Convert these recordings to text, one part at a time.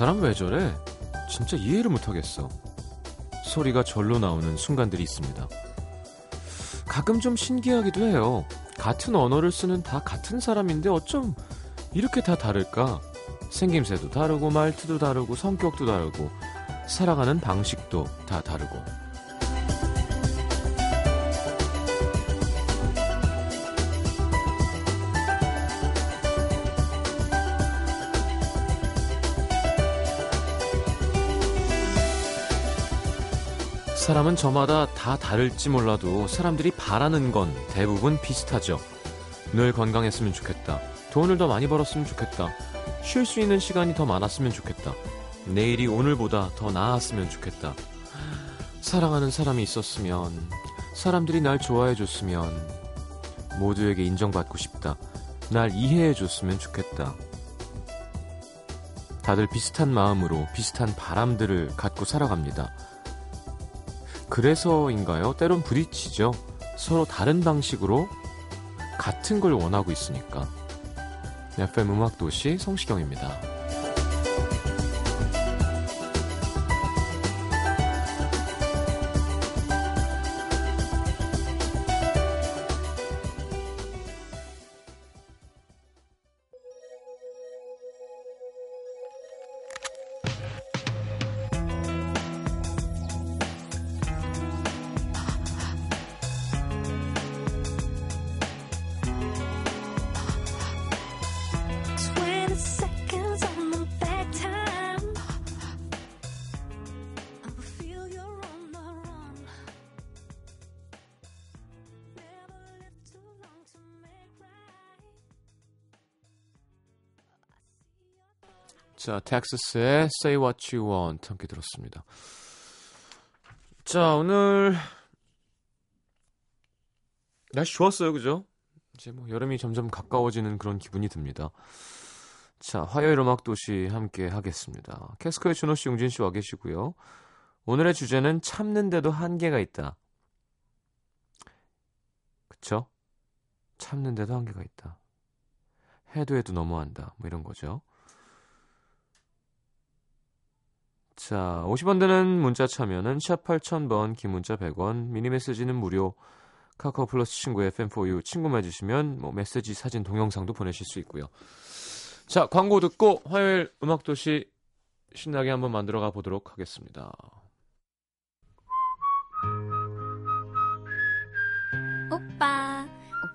저 사람 왜 저래? 진짜 이해를 못하겠어. 소리가 절로 나오는 순간들이 있습니다. 가끔 좀 신기하기도 해요. 같은 언어를 쓰는 다 같은 사람인데 어쩜 이렇게 다 다를까? 생김새도 다르고 말투도 다르고 성격도 다르고 살아가는 방식도 다 다르고 사람은 저마다 다 다를지 몰라도 사람들이 바라는 건 대부분 비슷하죠. 늘 건강했으면 좋겠다. 돈을 더 많이 벌었으면 좋겠다. 쉴 수 있는 시간이 더 많았으면 좋겠다. 내일이 오늘보다 더 나았으면 좋겠다. 사랑하는 사람이 있었으면, 사람들이 날 좋아해줬으면, 모두에게 인정받고 싶다. 날 이해해줬으면 좋겠다. 다들 비슷한 마음으로 비슷한 바람들을 갖고 살아갑니다. 그래서인가요? 때론 부딪히죠. 서로 다른 방식으로 같은 걸 원하고 있으니까. FM 음악도시 성시경입니다. 텍사스의 Say What You Want 함께 들었습니다. 자, 오늘 날씨 좋았어요, 그죠? 이제 뭐 여름이 점점 가까워지는 그런 기분이 듭니다. 자, 화요일 음악 도시 함께 하겠습니다. 캐스커의 준호 씨, 용진 씨 와 계시고요. 오늘의 주제는 참는데도 한계가 있다. 그쵸? 참는데도 한계가 있다. 해도 해도 너무한다. 뭐 이런 거죠. 자, 50원 드는 문자 참여는 샵 8000번, 긴 문자 100원, 미니 메시지는 무료. 카카오 플러스 친구 FM4U 친구만 해주시면 뭐 메시지, 사진, 동영상도 보내실 수 있고요. 자, 광고 듣고 화요일 음악도시 신나게 한번 만들어 가 보도록 하겠습니다.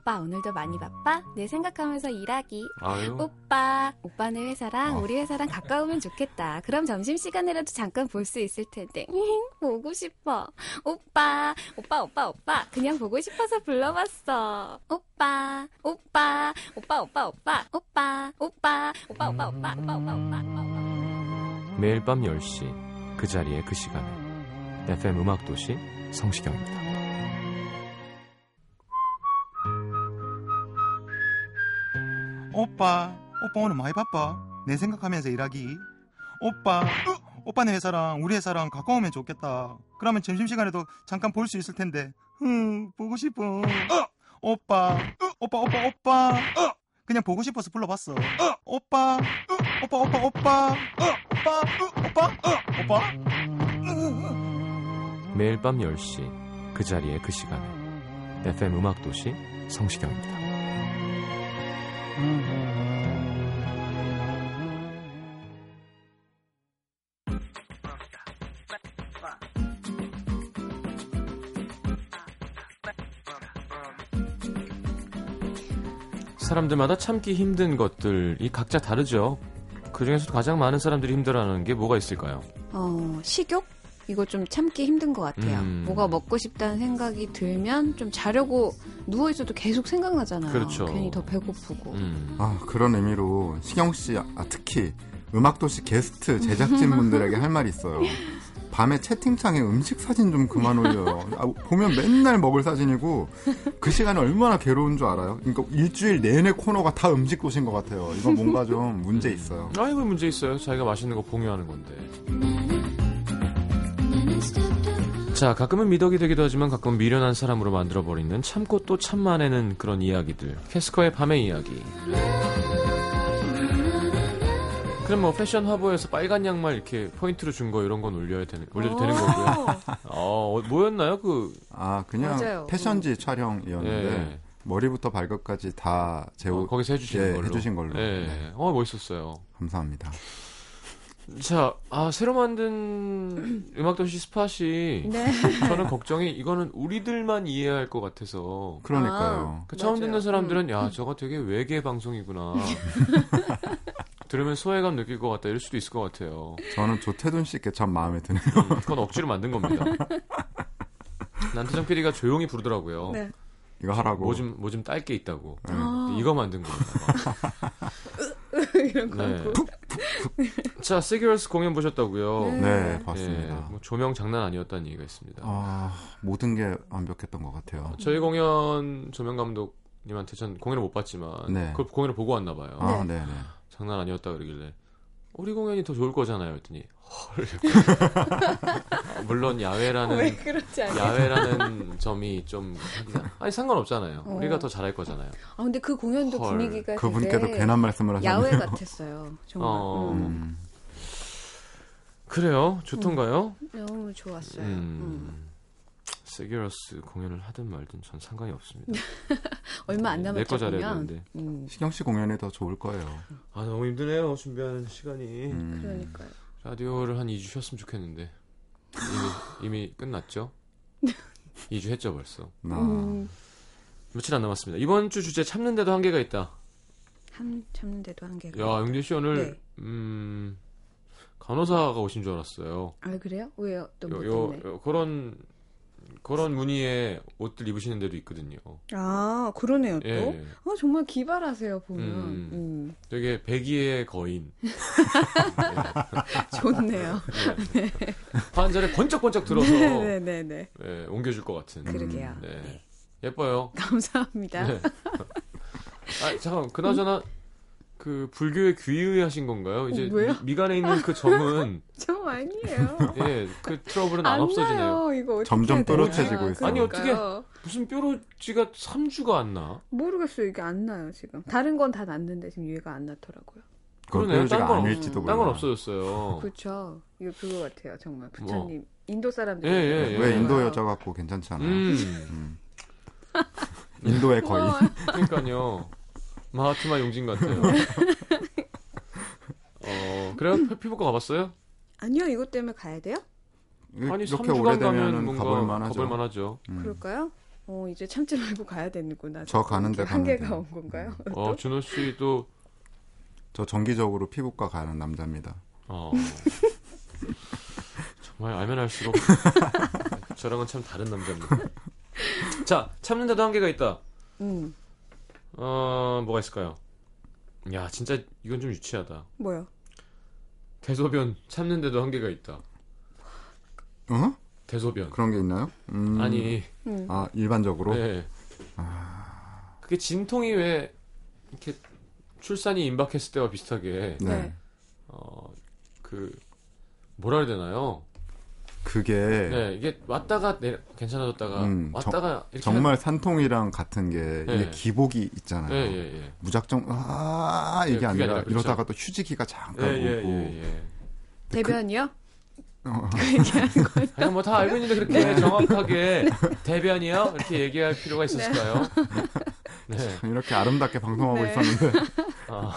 오빠 오늘도 많이 바빠? 내 생각하면서 일하기. 아유. 오빠, 오빠네 회사랑 어. 우리 회사랑 가까우면 좋겠다. 그럼 점심 시간이라도 잠깐 볼 수 있을 텐데. 보고 싶어. 오빠, 오빠, 오빠, 오빠. 그냥 보고 싶어서 불러봤어. 오빠, 오빠, 오빠, 오빠, 오빠, 오빠, 오빠, 오빠, 오빠, 오빠, 오빠, 오빠, 오빠, 오빠, 오빠. 매일 밤 10시 그 자리에 그 시간에 FM 음악도시 성시경입니다. 오빠, 오빠 오늘 많이 바빠. 내 생각하면서 일하기. 오빠, 으, 오빠네 회사랑 우리 회사랑 가까우면 좋겠다. 그러면 점심시간에도 잠깐 볼 수 있을 텐데. 흠, 보고 싶어. 어, 오빠, 으, 오빠, 오빠, 오빠. 어, 그냥 보고 싶어서 불러봤어. 어, 오빠, 으, 오빠, 오빠, 오빠. 어, 오빠, 으, 오빠, 어, 오빠. 매일 밤 10시 그 자리에 그 시간에 FM 음악도시 성시경입니다. 사람들마다 참기 힘든 것들이 각자 다르죠. 그 중에서도 가장 많은 사람들이 힘들어하는 게 뭐가 있을까요? 어, 식욕? 이거 좀 참기 힘든 것 같아요. 음. 뭐가 먹고 싶다는 생각이 들면 좀 자려고 누워 있어도 계속 생각나잖아요. 그렇죠. 괜히 더 배고프고. 음. 아, 그런 의미로 시경 씨, 아, 특히 음악도시 게스트 제작진 분들에게 할 말이 있어요. 밤에 채팅창에 음식 사진 좀 그만 올려요. 아, 보면 맨날 먹을 사진이고 그 시간에 얼마나 괴로운 줄 알아요? 그러니까 일주일 내내 코너가 다 음식 도시인 것 같아요. 이거 뭔가 좀 문제 있어요. 아, 이거 문제 있어요. 자기가 맛있는 거 공유하는 건데. 자, 가끔은 미덕이 되기도 하지만 가끔은 미련한 사람으로 만들어버리는 참고 또 참만해는 그런 이야기들. 캐스커의 밤의 이야기. 그럼 뭐 패션 화보에서 빨간 양말 이렇게 포인트로 준 거 이런 건 올려야 되는 올려도 되는 거고요. 어, 뭐였나요? 그 아 그냥 맞아요. 패션지 촬영이었는데 예. 머리부터 발끝까지 다 제우 어, 거기서 해주시는 예, 걸로. 해주신 걸로. 예. 네. 어 멋있었어요. 감사합니다. 자, 아 새로 만든 음악도시 스팟이 네. 저는 걱정이 이거는 우리들만 이해할 것 같아서 그러니까요. 그 처음 맞아요. 듣는 사람들은 야 저거 되게 외계 방송이구나. 들으면 소외감 느낄 것 같다 이럴 수도 있을 것 같아요. 저는 조태준 씨께 참 마음에 드네요. 음, 그건 억지로 만든 겁니다. 난태정 PD가 조용히 부르더라고요. 네. 이거 하라고. 뭐좀뭐좀딸게 있다고. 네. 아. 이거 만든 겁니다. 이런 거 네. 자, 시기얼스 공연 보셨다고요? 네. 네, 예, 봤습니다. 뭐 조명 장난 아니었다는 얘기가 있습니다. 아, 모든 게 완벽했던 것 같아요. 저희 공연 조명 감독님한테 전 공연을 못 봤지만 네. 그걸 공연을 보고 왔나 봐요. 아, 네, 네. 장난 아니었다 그러길래 우리 공연이 더 좋을 거잖아요. 했더니 헐. 아, 물론 야외라는 왜 그렇지 않아요? 야외라는 점이 좀 아니 상관없잖아요. 어. 우리가 더 잘할 거잖아요. 아 근데 그 공연도 헐, 분위기가 그분께도 괜한 말씀을 하셨네요. 야외 같았어요. 정말. 어. 음. 음. 그래요? 좋던가요? 너무 좋았어요. 음. 음. 세기러스 공연을 하든 말든 전 상관이 없습니다. 얼마 안 남았죠. 되는데. 음. 시경 씨 공연이 더 좋을 거예요. 아 너무 힘드네요 준비하는 시간이. 음. 그러니까요. 라디오를 한 2주 쉬었으면 좋겠는데 이미 이미 끝났죠? 2주 했죠 벌써. 나 음. 며칠 안 남았습니다. 이번 주 주제 참는데도 한계가 있다. 한 참는데도 한계가. 야 영진 씨 오늘 네. 음 간호사가 오신 줄 알았어요. 아 그래요? 왜요? 또뭐 요, 요, 때문에? 요 그런 그런 무늬의 옷들 입으시는 데도 있거든요. 아 그러네요 또. 예, 아 정말 기발하세요 보면. 음. 음. 되게 백의의 거인. 좋네요. 네. 환자를 번쩍번쩍 들어서 네 네네. 네, 옮겨줄 것 같은. 그러게요. 네. 네. 예뻐요. 감사합니다. 네. 아 잠깐 그나저나 그 불교에 귀의하신 건가요? 이제 어, 왜요? 미, 미간에 있는 그 점은 저 아니에요. 예, 그 트러블은 안, 안 없어지네요. 나요. 이거 어떻게 점점? 또렷해지고 있어요. 아니, 어떻게-. 무슨 뾰루지가 3주가 안 나? 모르겠어요. 이게 안 나요 지금. 다른 건 다 났는데 지금 얘가 안 나더라고요. 그러네요. 뾰루지가 딴건 아닐지도 딴건 몰라요. 없어졌어요. 그렇죠. 이거 그거 같아요. 정말 뭐. 부처님 인도 사람들. 예, 예, 예. 왜 인도 여자 같고 괜찮지 않아요? 음, 음. 인도의 거인. 그러니까요. 마하트마 용진 같아요. 어, 그래요? 피- 피부과 가봤어요? 아니요, 이것 때문에 가야 돼요? 아니, 이렇게 3주간 가면 오래되면 뭔가 가볼 만하죠. 가볼 만하죠. 음. 그럴까요? 어, 이제 참지 말고 가야 되는구나. 저 가는데 한계가. 온 건가요? 어, 준호 씨도 저 정기적으로 피부과 가는 남자입니다. 어, 정말 알면 알수록 저랑은 참 다른 남자입니다. 자, 참는데도 한계가 있다. 음, 어, 뭐가 있을까요? 야, 진짜 이건 좀 유치하다. 뭐요? 대소변 참는데도 한계가 있다. 어? 대소변. 그런 게 있나요? 음. 아니, 음. 아 일반적으로. 네. 그게 진통이 왜 이렇게 출산이 임박했을 때와 비슷하게 네. 네. 어, 그 뭐라 해야 되나요? 그게 네, 이게 왔다가 내 괜찮아졌다가 음, 왔다가 이렇게 정말 산통이랑 같은 게 네. 이게 기복이 한- 있잖아요. 예, 예, 예. 무작정 아 이게 예, 그게 아니라 아니라 그렇죠. 이러다가 또 휴지기가 예, 잠깐 예, 오고 예, 예. 대변이요? 어, 아니 뭐다 알고 있는데 그렇게 정확하게 대변이요? 이렇게 얘기할 필요가 있었을까요? 네. 이렇게 아름답게 방송하고 네. 있었는데 아.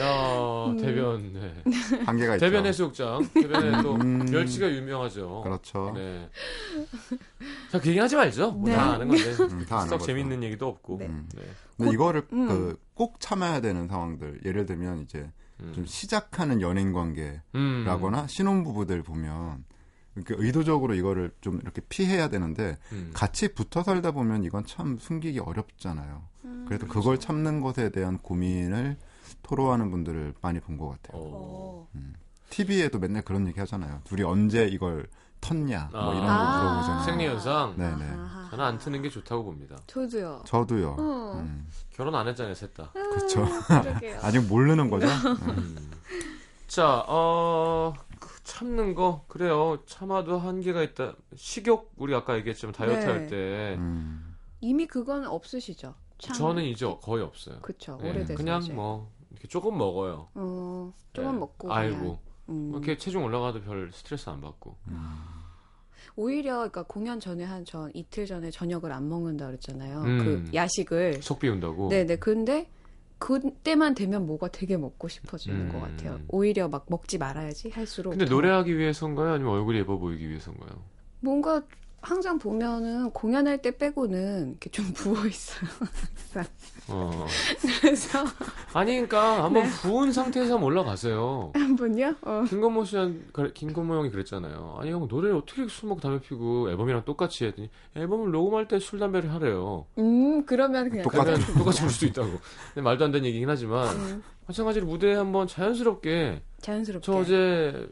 야, 대변. 네. 한계가 있죠. 대변 해수욕장. 대변에 또 음. 멸치가 유명하죠. 그렇죠. 네. 자, 그 얘기 하지 말죠. 뭐다 네. 아는 건데. 음, 다 아는 썩 거죠. 재밌는 얘기도 없고. 네. 음. 네. 근데 곧- 이거를 음. 그꼭 참아야 되는 상황들 예를 들면 이제 음. 좀 시작하는 연인 관계라거나 음. 신혼부부들 보면 이렇게 의도적으로 이거를 좀 이렇게 피해야 되는데 음. 같이 붙어 살다 보면 이건 참 숨기기 어렵잖아요. 음, 그래서 그렇죠. 그걸 참는 것에 대한 고민을 토로하는 분들을 많이 본 것 같아요. 어. 어. TV에도 맨날 그런 얘기 하잖아요. 둘이 언제 이걸 텄냐 뭐 이런 거 아. 물어보잖아요. 생리현상. 네네. 아하. 저는 안 트는 게 좋다고 봅니다. 저도요. 저도요. 어. 음, 결혼 안 했잖아요, 셋 다. 그렇죠. 그러게요. 아직 모르는 거죠. 음. 자, 어, 그 참는 거 그래요. 참아도 한계가 있다. 식욕 우리 아까 얘기했지만 다이어트 네. 할때 음, 이미 그건 없으시죠? 참. 저는 이제 거의 없어요. 그쵸. 예, 오래돼서 그냥 이제. 뭐 이렇게 조금 먹어요. 어, 조금 네. 먹고. 그냥. 음. 이렇게 체중 올라가도 별 스트레스 안 받고. 오히려 그러니까 공연 전에 한 전 이틀 전에 저녁을 안 먹는다 그랬잖아요. 음. 그 야식을. 속 비운다고. 네네. 근데 그때만 되면 뭐가 되게 먹고 싶어지는 음. 것 같아요. 오히려 막 먹지 말아야지 할수록. 근데 더 노래하기 위해서인가요? 아니면 얼굴이 예뻐 보이기 위해서인가요? 뭔가 항상 보면은 공연할 때 빼고는 이렇게 좀 부어 있어요. 어. 그래서 아니, 그러니까 한번 네. 부은 상태에서 한번 올라가세요. 한 분요? 어. 김건모 씨, 김건모 형이 그랬잖아요. 아니, 형, 노래를 어떻게 술 먹고 담배 피고 앨범이랑 똑같이 했더니 앨범을 녹음할 때 술, 담배를 하래요. 음 그러면 그냥. 그러면 똑같이 볼 수도 있다고. 근데 말도 안 되는 얘기긴 하지만, 음, 마찬가지로 무대에 한번 자연스럽게, 자연스럽게. 저 어제,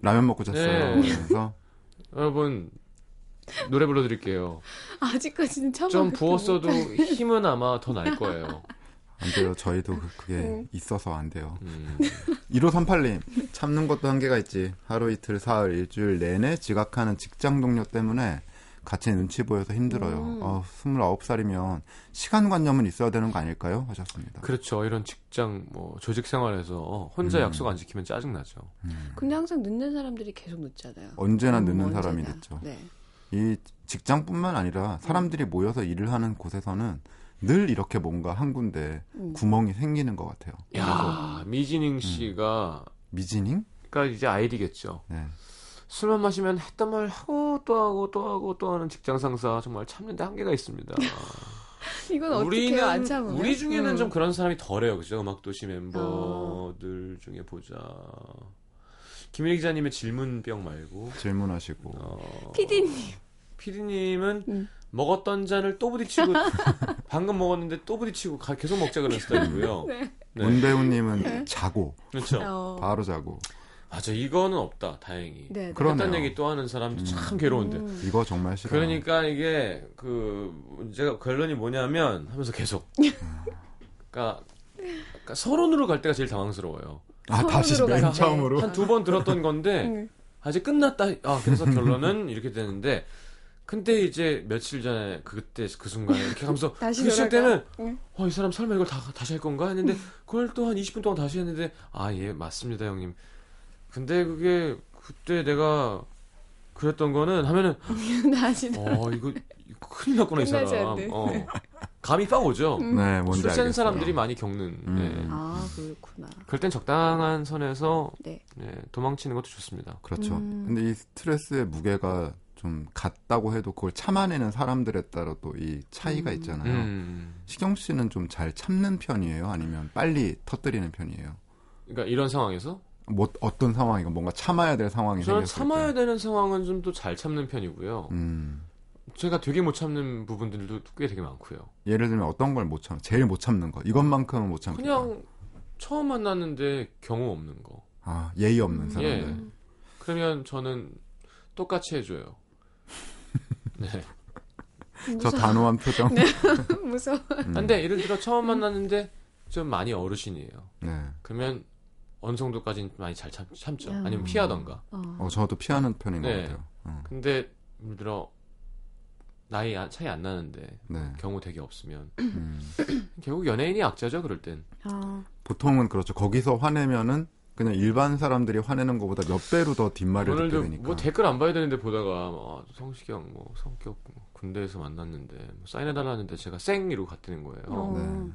라면 먹고 잤어요. 네. 그래서 여러분, 노래 불러드릴게요. 아직까지는 처음 좀 부었어도 힘은 아마 더 날 거예요. 안 돼요. 저희도 그- 그게 음. 있어서 안 돼요. 음. 1538님, 참는 것도 한계가 있지. 하루 이틀, 사흘, 일주일 내내 지각하는 직장 동료 때문에 같이 눈치 보여서 힘들어요. 음. 어, 29살이면 시간 관념은 있어야 되는 거 아닐까요? 하셨습니다. 그렇죠. 이런 직장, 뭐, 조직 생활에서 혼자 음. 약속 안 지키면 짜증나죠. 근데 항상 늦는 사람들이 계속 늦잖아요. 언제나 음, 늦는 언제나. 사람이 늦죠. 네. 이 직장뿐만 아니라 사람들이 모여서 일을 하는 곳에서는 늘 이렇게 뭔가 한 군데 음. 구멍이 생기는 것 같아요. 야 미지닝 씨가, 미지닝? 그러니까 이제 아이디겠죠. 네. 술만 마시면 했던 말 하고 또 하고 또 하고 또 하는 직장 상사 정말 참는데 한계가 있습니다. 이건 어떻게? 안 참으면? 우리 중에는 음. 좀 그런 사람이 덜해요, 그죠? 음악 도시 멤버들 중에 보자. 김일희 기자님의 질문병 말고 질문하시고. 어, 피디님. 피디님은 음. 먹었던 잔을 또 부딪히고 방금 먹었는데 또 부딪히고 가- 계속 먹자 그런 스타일이고요. 네. 네. 문배우님은 자고. 그렇죠. 어. 바로 자고. 맞아, 이거는 없다. 다행히. 네. 네. 했던 얘기 또 하는 사람도 음. 참 괴로운데. 음. 이거 정말 싫어요. 그러니까 이게 그 문제가 결론이 뭐냐면 하면서 계속. 그러니까, 그러니까 서론으로 갈 때가 제일 당황스러워요. 아, 다시 처음으로 맨. 처음으로. 한 두 번 들었던 건데 음. 아직 끝났다. 아 그래서 결론은 이렇게 되는데. 근데 이제 며칠 전에 그때 그 순간에 이렇게 하면서 다시 그. 때는 응. 어, 이 사람 설마 이걸 다, 다시 할 건가 했는데 그걸 또 한 20분 동안 다시 했는데 아 예 맞습니다 형님 근데 그게 그때 내가 그랬던 거는 하면은 다시 어 이거, 큰일 났구나 이 사람. 어 감이 빡 오죠 네, 뭔지 술센 알겠어요. 사람들이 많이 겪는 음. 예. 아 그렇구나. 그럴 땐 적당한 선에서 네. 예, 도망치는 것도 좋습니다 그렇죠. 음. 근데 이 스트레스의 무게가 좀 같다고 해도 그걸 참아내는 사람들에 따라 또 이 차이가 음. 있잖아요. 음. 시경 씨는 좀 잘 참는 편이에요? 아니면 빨리 터뜨리는 편이에요? 그러니까 이런 상황에서 뭐 어떤 상황이가 뭔가 참아야 될 상황이 저는 참아야 때. 되는 상황은 좀더잘 참는 편이고요. 음. 제가 되게 못 참는 부분들도 꽤 되게 많고요. 예를 들면 어떤 걸 못 참, 제일 못 참는 거. 이것만큼은 못 참겠다. 그냥 처음 만났는데 경험 없는 거. 아, 예의 없는 사람들. 예. 그러면 저는 똑같이 해줘요. 네. 저 단호한 표정. 네. 무서워. 음. 근데 예를 들어 처음 만났는데 좀 많이 어르신이에요. 네. 그러면 어느 정도까지는 많이 잘 참, 참죠. 음. 아니면 피하던가. 어. 어, 저도 피하는 편인 네. 것 같아요. 어, 근데 예를 들어 나이 안- 차이 안 나는데 네. 경우 되게 없으면 음. 결국 연예인이 악자죠 그럴 땐. 아, 보통은 그렇죠. 거기서 화내면은 그냥 일반 사람들이 화내는 것보다 몇 배로 더 뒷말을 듣게 오늘도 되니까. 뭐 댓글 안 봐야 되는데 보다가 뭐, 아, 성시경 뭐 성격 뭐 군대에서 만났는데 뭐 사인해달라는데 제가 쌩 이러고 갔다는 거예요. 어. 네.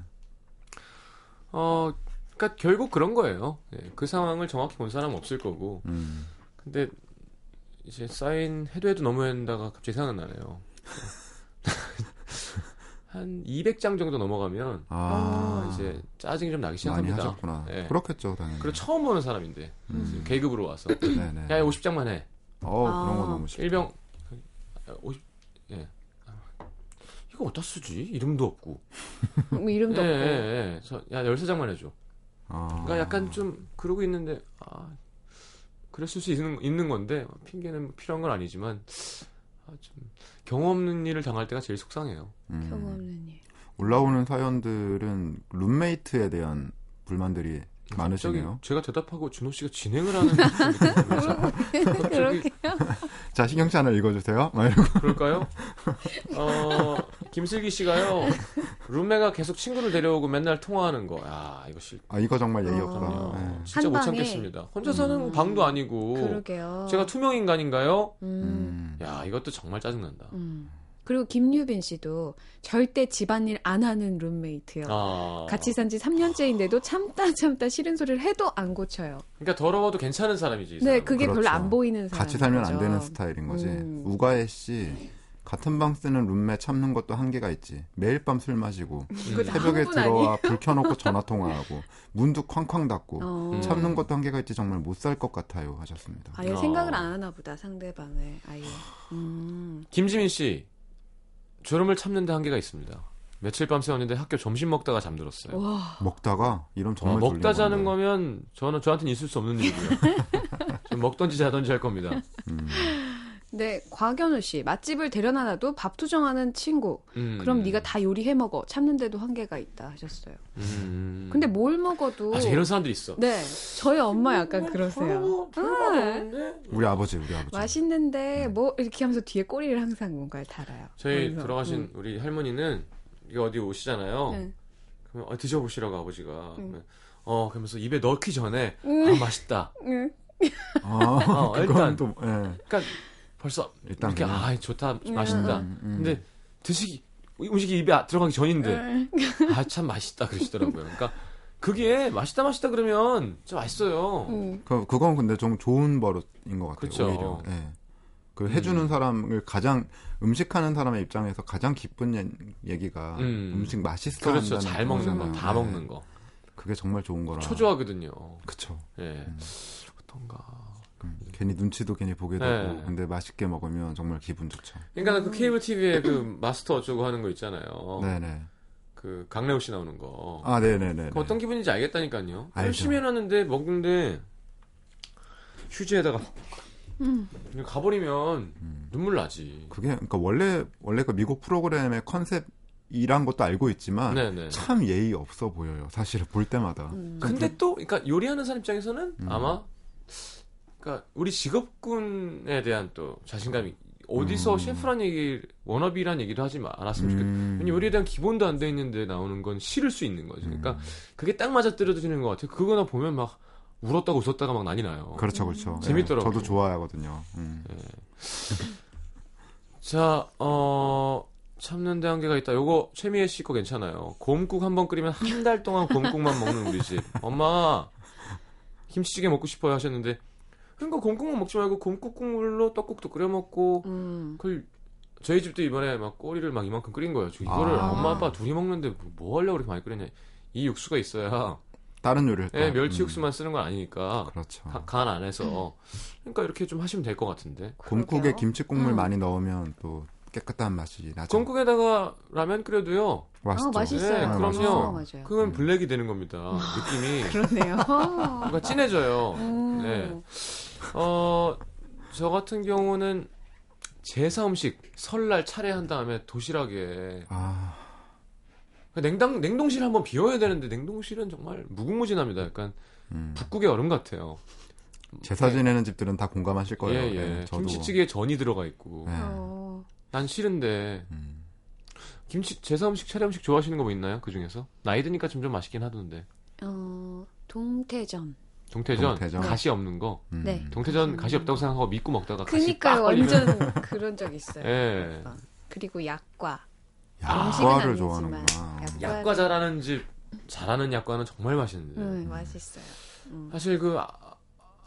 어, 그러니까 결국 그런 거예요. 예, 그 상황을 정확히 본 사람은 없을 거고. 음. 근데 이제 사인 해도 해도 너무 한다가 갑자기 생각나네요. 한 200장 정도 넘어가면 아, 이제 짜증이 좀 나기 많이 시작합니다. 하셨구나. 네. 그렇겠죠, 당연히. 그리고 처음 보는 사람인데 음. 계급으로 와서 네네. 야 50장만 해. 어, 그런 거 아. 너무 싫어. 일병 50 예. 이거 어디다 쓰지? 이름도 없고. 뭐 이름도 예, 없고. 예, 예. 저, 야, 13장만 해줘. 아. 그러니까 약간 좀 그러고 있는데, 아, 그랬을 수 있는, 있는 건데, 핑계는 필요한 건 아니지만, 아, 좀, 경험 없는 일을 당할 때가 제일 속상해요. 음. 경험 없는 일. 올라오는 사연들은 룸메이트에 대한 불만들이 많으시네요. 제가 대답하고 준호 씨가 진행을 하는 느낌이면서 그렇게. 자, 신경 씨 하나 읽어주세요. 그럴까요? 어, 김슬기 씨가요. 룸메가 계속 친구를 데려오고 맨날 통화하는 거. 야, 이거 싫. 아, 이거 정말 예의 어. 없다. 네. 진짜 한못 방에. 참겠습니다. 혼자 사는 음. 방도 아니고. 그러게요. 제가 투명 인간인가요? 음. 음. 야, 이것도 정말 짜증난다. 음. 그리고 김유빈 씨도 절대 집안일 안 하는 룸메이트요. 아. 같이 산 지 3년째인데도 참다 참다 싫은 소리를 해도 안 고쳐요. 그러니까 더러워도 괜찮은 사람이지. 이 네, 사람은. 그게 별로 그렇죠. 안 보이는 사람. 같이 살면 안 되는 스타일인 거지. 음. 우가혜 씨 같은 방 쓰는 룸메 참는 것도 한계가 있지. 매일 밤 술 마시고 다 새벽에 들어와 불 켜놓고 전화 통화하고 문도 쾅쾅 닫고 어. 음. 참는 것도 한계가 있지 정말 못 살 것 같아요 하셨습니다. 아예 어. 생각을 안 하나 보다 상대방을 아예. 음. 김지민 씨. 졸음을 참는데 한계가 있습니다. 며칠 밤 새웠는데 학교 점심 먹다가 잠들었어요. 와. 먹다가 이런 어, 정말 먹다 졸린 자는 건데. 거면 저는 저한테는 있을 수 없는 일이고요. 좀 먹던지 자던지 할 겁니다. 음. 네, 곽연우 씨 맛집을 데려놔도 밥 투정하는 친구. 음. 그럼 네가 다 요리해 먹어. 참는데도 한계가 있다 하셨어요. 음. 근데 뭘 먹어도 아, 이런 사람들이 있어. 네, 저희 엄마 약간 그러세요. 네. 우리 아버지 우리 아버지. 맛있는데 뭐 이렇게 하면서 뒤에 꼬리를 항상 뭔가를 달아요. 저희 그래서, 돌아가신 음. 우리 할머니는 이게 어디 오시잖아요. 네. 그러면 어, 드셔보시라고 아버지가. 음. 그러면 어 그러면서 입에 넣기 전에 음. 아 맛있다. 응. 아, 어, 일단 또 예. 그러니까 벌써 일단 이렇게 그냥. 아 좋다 음. 맛있다. 음, 음. 근데 드시기 음식이 입에 들어가기 전인데 응. 아참 맛있다 그러시더라고요. 그러니까 그게 맛있다 맛있다 그러면 진짜 맛있어요. 응. 그 그건 근데 좀 좋은 버릇인 것 같아요. 그쵸. 오히려. 예. 그 해주는 음. 사람을 가장 음식하는 사람의 입장에서 가장 기쁜 얘- 얘기가 음. 음. 식 맛있어 그렇죠. 한다는 잘 먹는 거, 거잖아요. 다 네. 먹는 거. 그게 정말 좋은 거라. 초조하거든요. 그쵸. 예. 음. 괜히 눈치도 괜히 보게 되고 네. 근데 맛있게 먹으면 정말 기분 좋죠. 그러니까 그 케이블 TV에 그 마스터 어쩌고 하는 거 있잖아요. 네네. 그 강래우 씨 나오는 거. 아 네네네. 그 어떤 기분인지 알겠다니까요. 알죠. 열심히 해놨는데 먹는데 휴지에다가 음. 가버리면 음. 눈물 나지. 그게 그러니까 원래 원래 그 미국 프로그램의 컨셉 이란 것도 알고 있지만 네네. 참 예의 없어 보여요. 사실 볼 때마다. 음. 근데 또 그러니까 요리하는 사람 입장에서는 음. 아마 그러니까 우리 직업군에 대한 또 자신감이 어디서 음. 셰프란 얘기 워너비란 얘기를 하지 마- 않았으면 좋겠다. 음. 왜냐면 요리에 대한 기본도 안 돼 있는데 나오는 건 싫을 수 있는 거죠. 그러니까 음. 그게 딱 맞아 떨어지는 것 같아요. 그거나 보면 막 울었다가 웃었다가 막 난리 나요. 그렇죠, 그렇죠. 네, 재밌더라고요. 저도 좋아하거든요. 음. 자, 어, 참는데 한계가 있다. 요거 최미애 씨 거 괜찮아요. 곰국 한 번 끓이면 한 달 동안 곰국만 먹는 우리 집. 엄마, 김치찌개 먹고 싶어요 하셨는데, 그러니까 곰국만 먹지 말고 곰국 국물로 떡국도 끓여 먹고, 음. 그걸 저희 집도 이번에 막 꼬리를 막 이만큼 끓인 거예요. 저 이거를 아. 엄마 아빠 둘이 먹는데 뭐- 뭐 하려고 그렇게 많이 끓였냐. 이 육수가 있어야, 다른 요리를 또. 예, 멸치 음. 육수만 쓰는 건 아니니까, 그렇죠. 가- 간 안에서. 그러니까 이렇게 좀 하시면 될 것 같은데. 곰국에. 김치 국물 음. 많이 넣으면 또 깨끗한 맛이 나죠. 곰국에다가 라면 끓여도요, 맛있죠. 아, 맛있어요. 네, 아, 그럼요. 어, 맞아요. 그건 음. 블랙이 되는 겁니다. 느낌이. 그러네요. 뭔가 진해져요. 음. 네. 어, 저 같은 경우는 제사 음식 설날 차례한 다음에 도시락에 아, 냉당 냉동실 한번 비워야 되는데 냉동실은 정말 무궁무진합니다. 약간 음. 북극의 얼음 같아요. 제사 지내는 집들은 다 공감하실 거예요. 예, 예. 네, 저도. 김치찌개에 전이 들어가 있고. 네. 어. 난 싫은데 음. 김치 제사 음식 차례 음식 좋아하시는 거 뭐 있나요? 그 중에서 나이 드니까 점점 맛있긴 하던데. 어, 동태전. 동태전, 동태전. 가시 없는 거. 음. 네. 동태전 가시 없다고 생각하고 믿고 먹다가 가시 그니까요. 완전 그런 적 있어요. 예. 그리고 약과. 약과를 좋아하는구나. 약- 약과 잘하는 집 잘하는 약과는 정말 맛있는데 음, 맛있어요. 음. 사실 그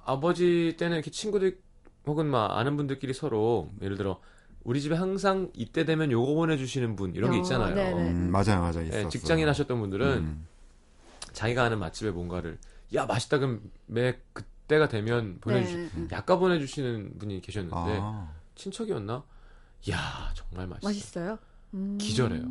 아, 버지 때는 이렇게 친구들 혹은 막 아는 분들끼리 서로 예를 들어 우리 집에 항상 이때 되면 요거 보내주시는 분 이런 게 어, 있잖아요. 네네. 음, 맞아요, 맞아요. 예. 직장인 하셨던 분들은 음. 자기가 아는 맛집에 뭔가를 야 맛있다 그럼 매 그때가 되면 보내주시 네. 음. 약과 보내주시는 분이 계셨는데 아, 친척이었나? 야 정말 맛있어. 맛있어요? 음. 기절해요.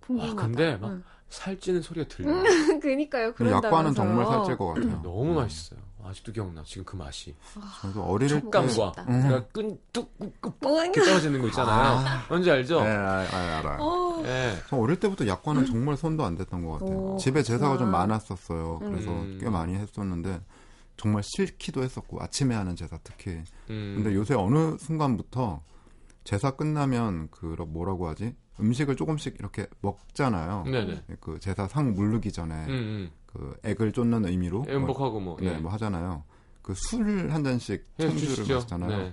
궁금하다. 와, 근데 막 음. 살찌는 소리가 들려 요. 그니까요. 약과는 정말 살찔 것 같아요. 너무 음. 맛있어요. 아직도 기억나. 지금 그 맛이. 저도 어릴 때. 음. 그러니까 끈뚝뚝 뭐, 이렇게 떨어지는 거 있잖아요. 뭔지 알죠? 네, 아, 아, 알아. 어. 예. 저 어릴 때부터 약과는 정말 손도 안 댔던 것 같아요. 오, 집에 제사가 좀 그렇구나. 많았었어요. 그래서 음. 꽤 많이 했었는데 정말 싫기도 했었고 아침에 하는 제사 특히. 음. 근데 요새 어느 순간부터 제사 끝나면 그 뭐라고 하지? 음식을 조금씩 이렇게 먹잖아요. 네네. 그 제사 상 물르기 전에 음, 음. 그 액을 쫓는 의미로 뭐, 음복하고 뭐. 네, 예. 뭐 하잖아요. 그 술 한 잔씩 예, 청주를. 마시잖아요. 네.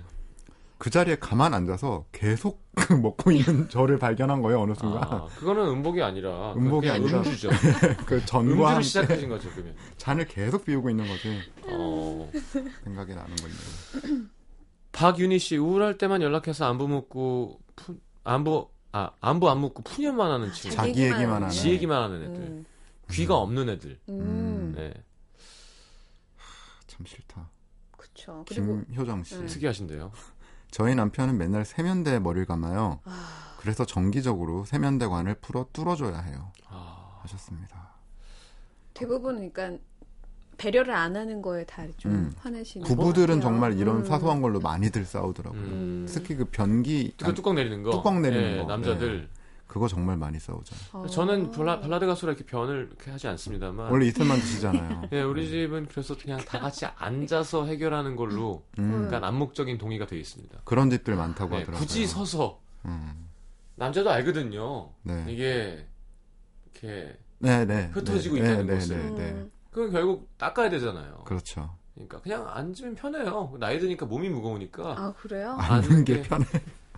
그 자리에 가만 앉아서 계속 먹고 있는 저를 발견한 거예요 어느 순간. 아, 그거는 음복이 아니라 음복이 아니라 음주죠. 그 전과 함께 시작하신 거죠, 그러면. 잔을 계속 비우고 있는 거지 어. 생각이 나는 건데. 박윤희 씨 우울할 때만 연락해서 안부 묻고 푸, 안부 아 안부 안 묻고 푸념만 하는 친구. 자기 얘기만 얘기만. 하는. 지 얘기만 하는 애들. 음. 귀가 없는 애들. 음. 네. 참 싫다. 그쵸. 그리고 김효정 씨. 음. 특이하신데요. 저희 남편은 맨날 세면대에 머리를 감아요. 아, 그래서 정기적으로 세면대관을 풀어 뚫어줘야 해요. 아, 하셨습니다. 대부분 그러니까 배려를 안 하는 거에 다좀 음. 화내시는 부부들은 것 같아요. 정말 이런 음. 사소한 걸로 많이들 싸우더라고요. 음. 특히 그 변기 그 뚜껑 내리는 거. 뚜껑 내리는 예, 거. 남자들. 그거 정말 많이 싸우죠. 어. 저는 발라, 발라드 가수라 이렇게 변을 이렇게 하지 않습니다만. 원래 이틀만 드시잖아요. 예, 우리 집은 그래서 그냥 다 같이 앉아서 해결하는 걸로 음, 약간 암묵적인 동의가 되어 있습니다. 그런 집들 많다고 예, 하더라고요. 굳이 서서 음, 남자도 알거든요. 네. 이게 이렇게 네, 네. 흩어지고 네, 있다는 네, 것을. 그건 결국 닦아야 되잖아요. 그렇죠. 그러니까 그냥 앉으면 편해요. 나이 드니까 몸이 무거우니까 아 그래요? 앉는 게게 편해.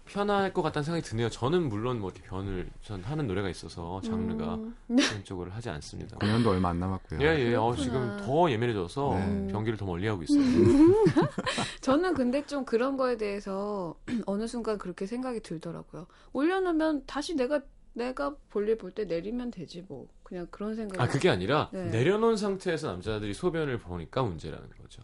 편할 것 같다는 생각이 드네요. 저는 물론 뭐 이렇게 변을 전 하는 노래가 있어서 장르가 음. 그런 쪽으로 하지 않습니다. 공연도 얼마 안 남았고요. 예, 예. 어. 지금 더 예민해져서 네. 변기를 더 멀리 하고 있어요. 저는 근데 좀 그런 거에 대해서 어느 순간 그렇게 생각이 들더라고요. 올려놓으면 다시 내가 내가 볼일 볼 때 내리면 되지 뭐 그냥 그런 생각. 아, 그게 아니라 네. 내려놓은 상태에서 남자들이 소변을 보니까 문제라는 거죠.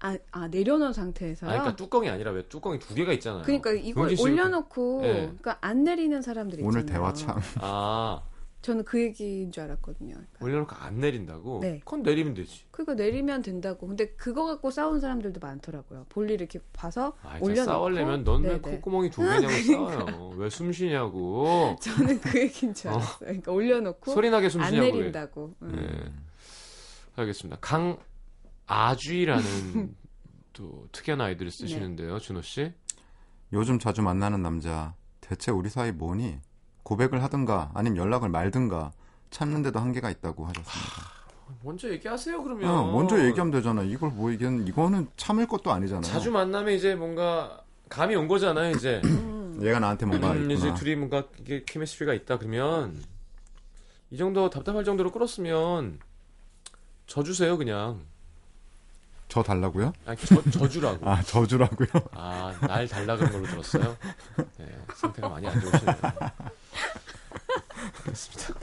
아, 아 내려놓은 상태에서요. 아, 그러니까 뚜껑이 아니라 왜 뚜껑이 두 개가 있잖아요. 그러니까 이걸 올려놓고 네. 그러니까 안 내리는 사람들이 있잖아요. 오늘 대화 참. 아, 저는 그 얘기인 줄 알았거든요. 그러니까 올려놓고 안 내린다고? 네. 그건 내리면 되지. 그거 내리면 된다고. 근데 그거 갖고 싸운 사람들도 많더라고요. 볼일 이렇게 봐서 아, 올려놓고. 싸우려면 넌왜 네네. 콧구멍이 두 개냐고 싸워요. 왜 숨 쉬냐고. 저는 그 얘기인 줄 알았어요. 그러니까 올려놓고 소리 나게 숨안 쉬냐고. 그래. 내린다고. 음. 네. 알겠습니다. 강아쥐라는 또 특이한 아이들을 네. 쓰시는데요, 준호 씨. 요즘 자주 만나는 남자 대체 우리 사이 뭐니? 고백을 하든가 아니면 연락을 말든가 참는데도 한계가 있다고 하셨습니다. 먼저 얘기하세요, 그러면. 어, 먼저 얘기하면 되잖아. 이걸 뭐 이건 이거는 참을 것도 아니잖아요. 자주 만나면 이제 뭔가 감이 온 거잖아요, 이제. 음. 얘가 나한테 뭔가 음, 이제. 둘이 뭔가 이게 케미스트리가 있다 그러면 이 정도 답답할 정도로 끌었으면 져주세요, 그냥. 저 달라고요? 아니, 저, 져주라고. 아 저주라고요? 아, 날 달라 그런 걸로 들었어요? 네, 상태가 많이 안 좋으시네요. 알겠습니다.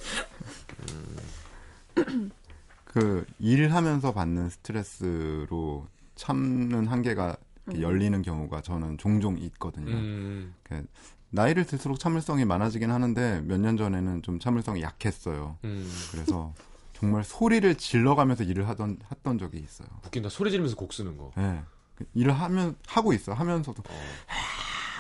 그 일하면서 받는 스트레스로 참는 한계가 이렇게 열리는 경우가 저는 종종 있거든요. 음, 나이를 들수록 참을성이 많아지긴 하는데 몇 년 전에는 좀 참을성이 약했어요. 음. 그래서 정말 소리를 질러가면서 일을 하던 했던 적이 있어요. 웃긴다. 소리 지르면서 곡 쓰는 거. 예. 그 일을 하면 하고 있어. 하면서도 어.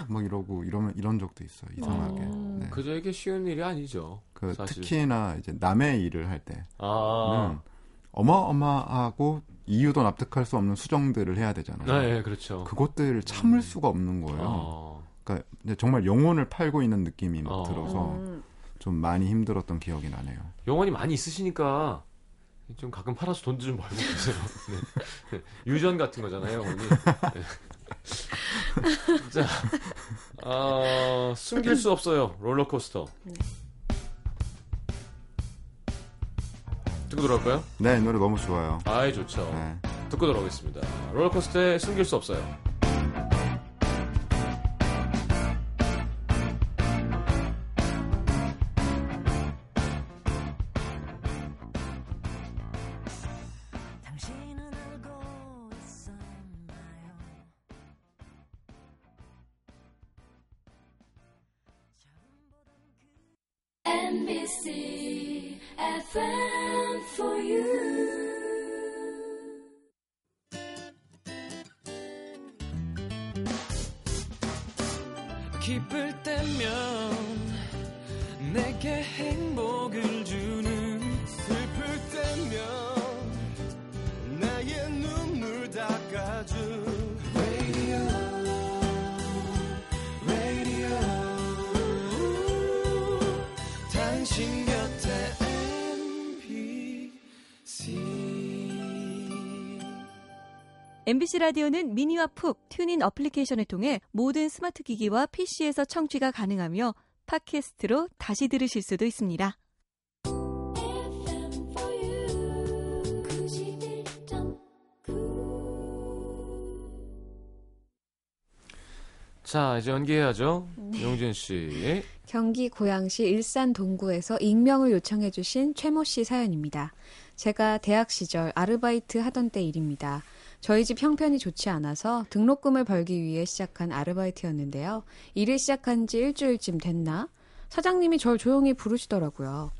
막 이러고 이러면 이런 적도 있어요. 이상하게. 어. 네. 그저 이게 쉬운 일이 아니죠. 그 사실. 특히나 이제 남의 일을 할 때는 아, 어마어마하고 이유도 납득할 수 없는 수정들을 해야 되잖아요. 네, 그렇죠. 그것들을 참을 수가 없는 거예요. 어, 그러니까 정말 영혼을 팔고 있는 느낌이 막 어. 들어서 음. 좀 많이 힘들었던 기억이 나네요. 영혼이 많이 있으시니까 좀 가끔 팔아서 돈도 좀 벌고 계세요. 네. 유전 같은 거잖아요, 영혼이. 네. 자, 어, 숨길 수 없어요. 롤러코스터. 듣고 돌아올까요? 네, 이 노래 너무 좋아요. 아이, 좋죠. 네. 듣고 돌아오겠습니다. 롤러코스터에 숨길 수 없어요. 행복을 주는 슬플 때면 나의 눈물 닦아준 Radio Radio 당신 곁에 MBC MBC 라디오는 미니와 푹 튠인 어플리케이션을 통해 모든 스마트 기기와 PC에서 청취가 가능하며 팟캐스트로 다시 들으실 수도 있습니다. 자 이제 연기해야죠 네. 용진 씨 경기 고양시 일산 동구에서 익명을 요청해 주신 최모 씨 사연입니다. 제가 대학 시절 아르바이트 하던 때 일입니다. 저희 집 형편이 좋지 않아서 등록금을 벌기 위해 시작한 아르바이트였는데요. 일을 시작한 지 일주일쯤 됐나? 사장님이 절 조용히 부르시더라고요.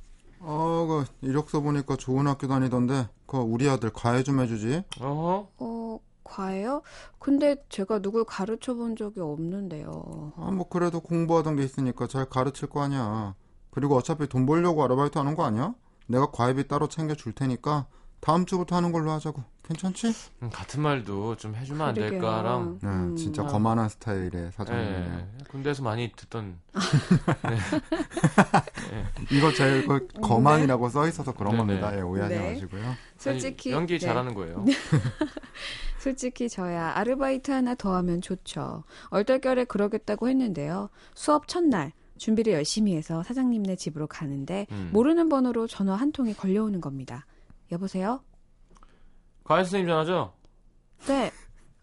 아, 그 이력서 보니까 좋은 학교 다니던데 그 우리 아들 과외 좀 해주지. 어허 어, 과외요? 근데 제가 누굴 가르쳐 본 적이 없는데요. 아, 뭐 그래도 공부하던 게 있으니까 잘 가르칠 거 아니야. 그리고 어차피 돈 벌려고 아르바이트 하는 거 아니야? 내가 과외비 따로 챙겨 줄 테니까 다음 주부터 하는 걸로 하자고. 괜찮지? 음, 같은 말도 좀 해주면 안 그러게요. 될까랑 네, 음. 진짜 아. 거만한 스타일의 사장님이에요. 예, 군대에서 많이 듣던 이거 제일 그 거만이라고 써 있어서 그런 네네. 겁니다. 예, 오해하지 네. 마시고요. 솔직히 아니, 연기 네. 잘하는 거예요. 솔직히 저야 아르바이트 하나 더 하면 좋죠. 얼떨결에 그러겠다고 했는데요. 수업 첫날 준비를 열심히 해서 사장님네 집으로 가는데 음. 모르는 번호로 전화 한 통이 걸려오는 겁니다. 여보세요? 과외 선생님 전화죠? 네.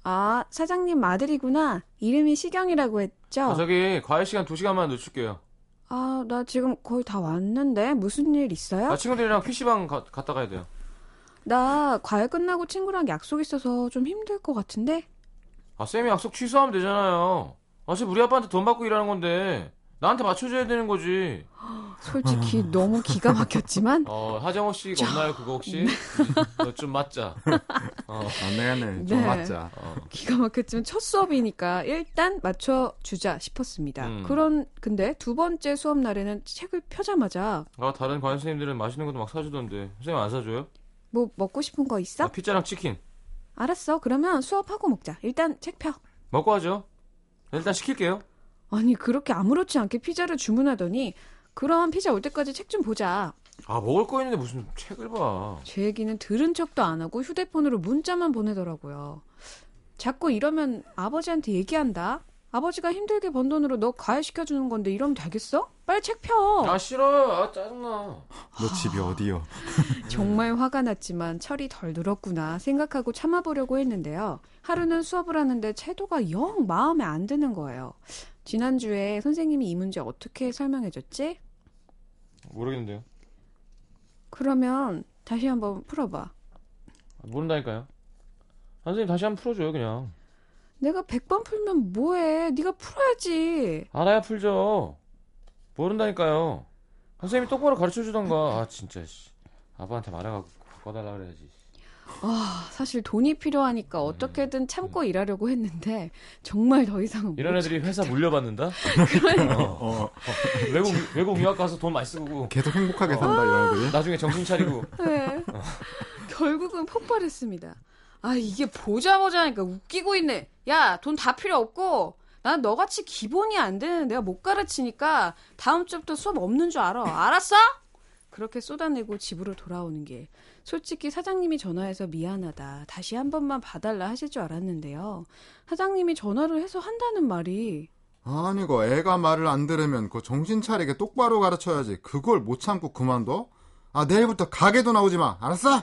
아, 사장님 아들이구나. 이름이 시경이라고 했죠? 아, 저기 과외 시간 2시간만 늦출게요. 아, 나 지금 거의 다 왔는데 무슨 일 있어요? 아, 친구들이랑 PC방 가, 갔다 가야 돼요. 나 과외 끝나고 친구랑 약속 있어서 좀 힘들 것 같은데? 아, 쌤이 약속 취소하면 되잖아요. 어차피 우리 아빠한테 돈 받고 일하는 건데 나한테 맞춰줘야 되는 거지. 솔직히 너무 기가 막혔지만 어, 하정호 씨 없나요 그거 혹시? 너 좀 맞자. 어, 안 되겠네. 좀 네. 맞자. 어. 기가 막혔지만 첫 수업이니까 일단 맞춰주자 싶었습니다. 음. 그런 근데 두 번째 수업 날에는 책을 펴자마자 아, 다른 과외 선생님들은 맛있는 것도 막 사주던데 선생님 안 사줘요? 뭐 먹고 싶은 거 있어? 아, 피자랑 치킨 알았어. 그러면 수업하고 먹자. 일단 책 펴. 먹고 하죠. 일단 시킬게요. 아니 그렇게 아무렇지 않게 피자를 주문하더니 그럼 피자 올 때까지 책 좀 보자. 아, 먹을 거 있는데 무슨 책을 봐. 제 얘기는 들은 척도 안 하고 휴대폰으로 문자만 보내더라고요. 자꾸 이러면 아버지한테 얘기한다. 아버지가 힘들게 번 돈으로 너 과외시켜주는 건데 이러면 되겠어? 빨리 책 펴. 아, 싫어요. 아, 짜증나. 너 집이 어디요? 정말 화가 났지만 철이 덜 들었구나 생각하고 참아보려고 했는데요. 하루는 수업을 하는데 태도가 영 마음에 안 드는 거예요. 지난주에 선생님이 이 문제 어떻게 설명해줬지? 모르겠는데요. 그러면 다시 한번 풀어봐. 아, 모른다니까요. 아, 선생님 다시 한번 풀어줘요, 그냥. 내가 100번 풀면 뭐해? 네가 풀어야지. 알아야 풀죠. 모른다니까요. 선생님이 똑바로 가르쳐 주던가. 아, 진짜, 씨. 아빠한테 말해갖고 바꿔달라 그래야지. 아, 사실 돈이 필요하니까 어떻게든 참고 일하려고 했는데 정말 더 이상은 이런 못 애들이 회사 물려받는다? 그러니까. 어. 어, 외국, 외국 유학 가서 돈 많이 쓰고, 계속 행복하게 산다 이런 애들이. 나중에 정신 차리고. 네. 결국은 폭발했습니다. 아, 이게 보자 보자 하니까 웃기고 있네. 야, 돈 다 필요 없고, 난 너같이 기본이 안 되는 내가 못 가르치니까 다음 주부터 수업 없는 줄 알아. 알았어? 그렇게 쏟아내고 집으로 돌아오는 길. 솔직히 사장님이 전화해서 미안하다. 다시 한 번만 봐달라 하실 줄 알았는데요. 사장님이 전화를 해서 한다는 말이 아니, 그 애가 말을 안 들으면 그 정신 차리게 똑바로 가르쳐야지. 그걸 못 참고 그만둬? 아, 내일부터 가게도 나오지 마. 알았어?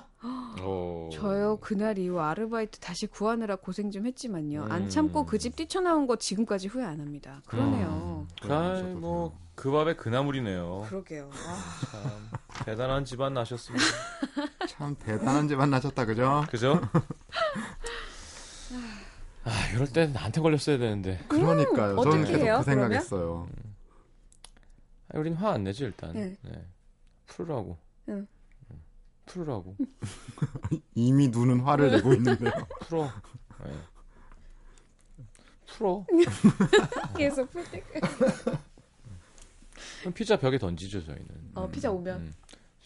어. 저요 그날 이후 아르바이트 다시 구하느라 고생 좀 했지만요 안 음. 참고 그 집 뛰쳐나온 거 지금까지 후회 안 합니다 그러네요 아이, 뭐, 그 밥에 그 나물이네요. 그러게요 아, 참, 대단한 집안 나셨습니다. 참 대단한 집안 나셨다, 그죠? 그죠? 아, 이럴 땐 나한테 걸렸어야 되는데. 그러니까요. 저는 어떻게 계속 해요, 그 생각했어요. 아, 우린 화 안 내지, 일단. 네. 네. 풀으라고. 응. 음, 풀으라고. 이미 눈은 화를 내고 있는데요. 풀어. 네. 풀어. 계속 풀 때. 그럼 피자 벽에 던지죠 저희는. 어 피자 오면 음.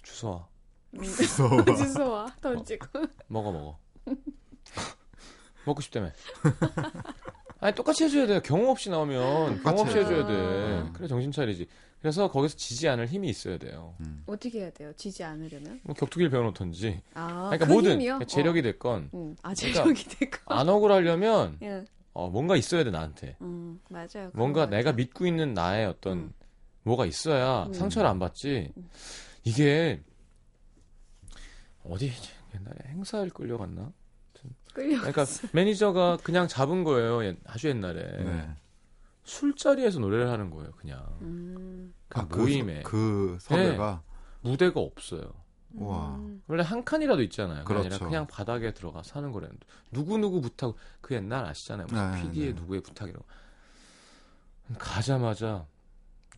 주워와. 무서워. 주소와 던지고. 먹어 먹어. 먹고 싶다며. 아니 똑같이 해줘야 돼요. 경험 없이 나오면 경험 없이 해줘야 돼. 해야죠. 그래 정신 차리지. 그래서 거기서 지지 않을 힘이 있어야 돼요. 어떻게 해야 돼요? 지지 않으려면? 뭐 격투기를 배워놓던지. 아, 그러니까 그 뭐든 힘이요? 재력이 됐건 어. 음, 아 그러니까 재력이 되고. 안 억울하려면 예. 어, 뭔가 있어야 돼 나한테. 음, 맞아요. 뭔가 내가. 믿고 있는 나의 어떤 음. 뭐가 있어야 음. 상처를 안 받지. 이게 어디 옛날에 행사를 끌려갔나? 끌려. 그러니까 매니저가 그냥 잡은 거예요. 옛- 아주 옛날에 네. 술자리에서 노래를 하는 거예요. 그냥 음. 그 아, 그 모임에 서- 그 섭외가 무대가 없어요. 음. 원래 한 칸이라도 있잖아요. 그게 아니라 그렇죠. 그냥 바닥에 들어가 사는 거랬는데 누구 누구 부탁 그 옛날 아시잖아요. 무슨 네, PD의 네. 누구의 부탁이라고 가자마자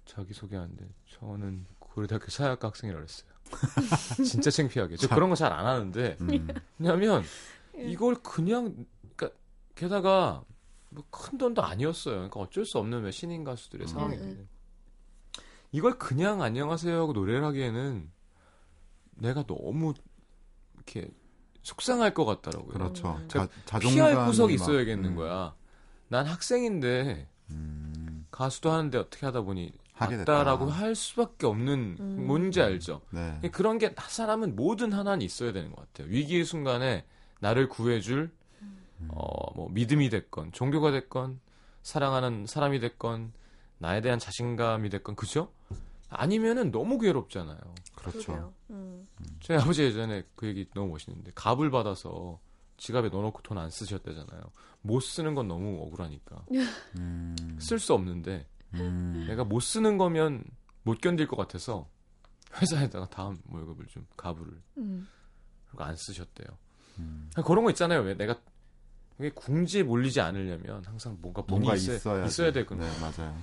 자기 소개하는데 저는 고려대학교 사회학과 학생이라고 그랬어요. 진짜 창피하게. 저 그런 거 잘 안 하는데 음. 왜냐하면 예. 이걸 그냥 그러니까 게다가 뭐 큰 돈도 아니었어요. 그러니까 어쩔 수 없는 왜 신인 가수들의 음. 상황인데 이걸 그냥 안녕하세요 하고 노래를 하기에는 내가 너무 이렇게 속상할 것 같더라고요. 그렇죠. 음. 자, 피할 자존감이 구석이 막- 있어야겠는 음. 거야. 난 학생인데 음. 가수도 하는데 어떻게 하다 보니. 맞다라고 할 수밖에 없는 음. 뭔지 알죠. 네. 그런 게 사람은 뭐든 하나는 있어야 되는 것 같아요. 위기의 순간에 나를 구해줄 어, 뭐 믿음이 됐건 종교가 됐건 사랑하는 사람이 됐건 나에 대한 자신감이 됐건 그죠? 아니면은 너무 괴롭잖아요. 그렇죠. 음. 저희 아버지 예전에 그 얘기 너무 멋있는데 갑을 받아서 지갑에 넣어놓고 돈 안 쓰셨대잖아요. 못 쓰는 건 너무 억울하니까 음. 쓸수 없는데 음. 내가 못 쓰는 거면 못 견딜 것 같아서 회사에다가 다음 월급을 좀 가부를 음. 그리고 안 쓰셨대요. 음. 그런 거 있잖아요. 왜 내가 이게 궁지에 몰리지 않으려면 항상 뭔가 문이 뭔가 있어야, 있어야 있어야 되거든. 네, 맞아요.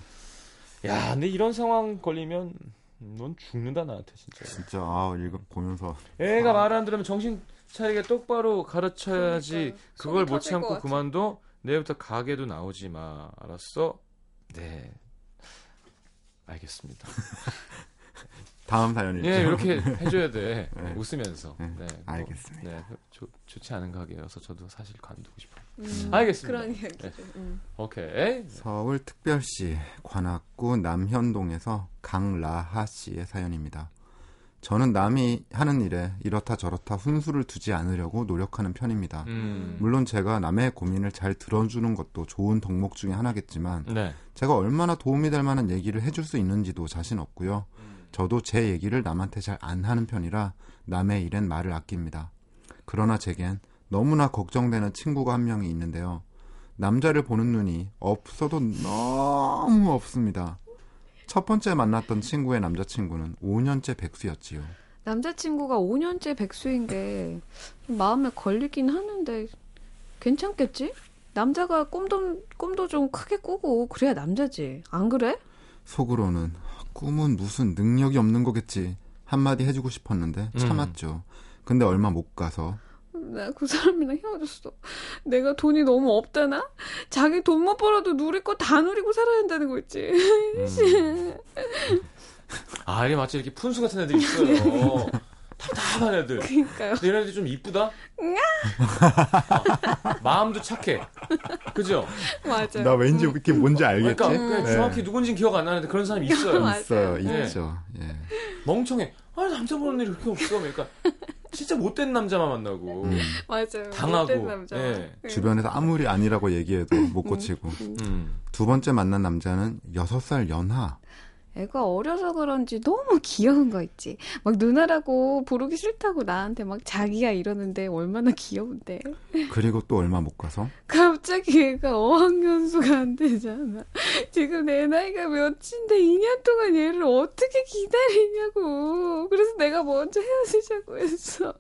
야, 근데 이런 상황 걸리면 넌 죽는다 나한테 진짜. 진짜 아 이거 보면서 애가 말안 들으면 정신 차리게 똑바로 가르쳐야지 그러니까요. 그걸 못 참고. 그만둬 내일부터 가게도 나오지 마 알았어 네 알겠습니다 다음 사연이 예. 이렇게 해줘야 돼 네. 웃으면서 네, 네, 뭐, 알겠습니다. 어. 네 좋, 좋지 않은 가게여서 저도 사실 관두고 싶어요 음. 알겠습니다. 그런 이야기죠. 음. 오케이 서울특별시 관악구 남현동에서 강라하 씨의 사연입니다. 저는 남이 하는 일에 이렇다 저렇다 훈수를 두지 않으려고 노력하는 편입니다. 음. 물론 제가 남의 고민을 잘 들어주는 것도 좋은 덕목 중에 하나겠지만 네 제가 얼마나 도움이 될 만한 얘기를 해줄 수 있는지도 자신 없고요. 저도 제 얘기를 남한테 잘 안 하는 편이라 남의 일엔 말을 아낍니다. 그러나 제겐 너무나 걱정되는 친구가 한 명이 있는데요. 남자를 보는 눈이 없어도 너무 없습니다. 첫 번째 만났던 친구의 남자친구는 5년째 백수였지요. 남자친구가 5년째 백수인 게 마음에 걸리긴 하는데 괜찮겠지? 남자가 꿈도 꿈도 좀 크게 꾸고 그래야 남자지. 안 그래? 속으로는 꿈은 무슨 능력이 없는 거겠지 한마디 해주고 싶었는데 참았죠. 근데 얼마 못 가서 나그 사람이랑 헤어졌어. 내가 돈이 너무 없다나? 자기 돈 못 벌어도 누릴 거 다 누리고 살아야 한다는 거 있지. 음. 아 이게 마치 이렇게 푼수 같은 애들 있어요 답답한 애들 그러니까요. 근데 이런 애들 좀 이쁘다 어, 마음도 착해 그죠 맞아. 나 왠지 이게 뭔지 알겠지? 그러니까, 네. 정확히 누군지 기억 안 나는데 그런 사람이 있어요 맞아요. 있어요, 네. 있죠. 예. 멍청해 아 남자 보는 일이 그렇게 없어 그러니까 진짜 못된 남자만 만나고 음. 맞아요. 당하고, 못된 남자. 예. 네. 주변에서 아무리 아니라고 얘기해도 못 고치고. 음. 두 번째 만난 남자는 6살 연하. 애가 어려서 그런지 너무 귀여운 거 있지. 막 누나라고 부르기 싫다고 나한테 막 자기야 이러는데 얼마나 귀여운데. 그리고 또 얼마 못 가서 갑자기 애가 어학연수가 안 되잖아. 지금 내 나이가 몇인데 2년 동안 얘를 어떻게 기다리냐고. 그래서 내가 먼저 헤어지자고 했어.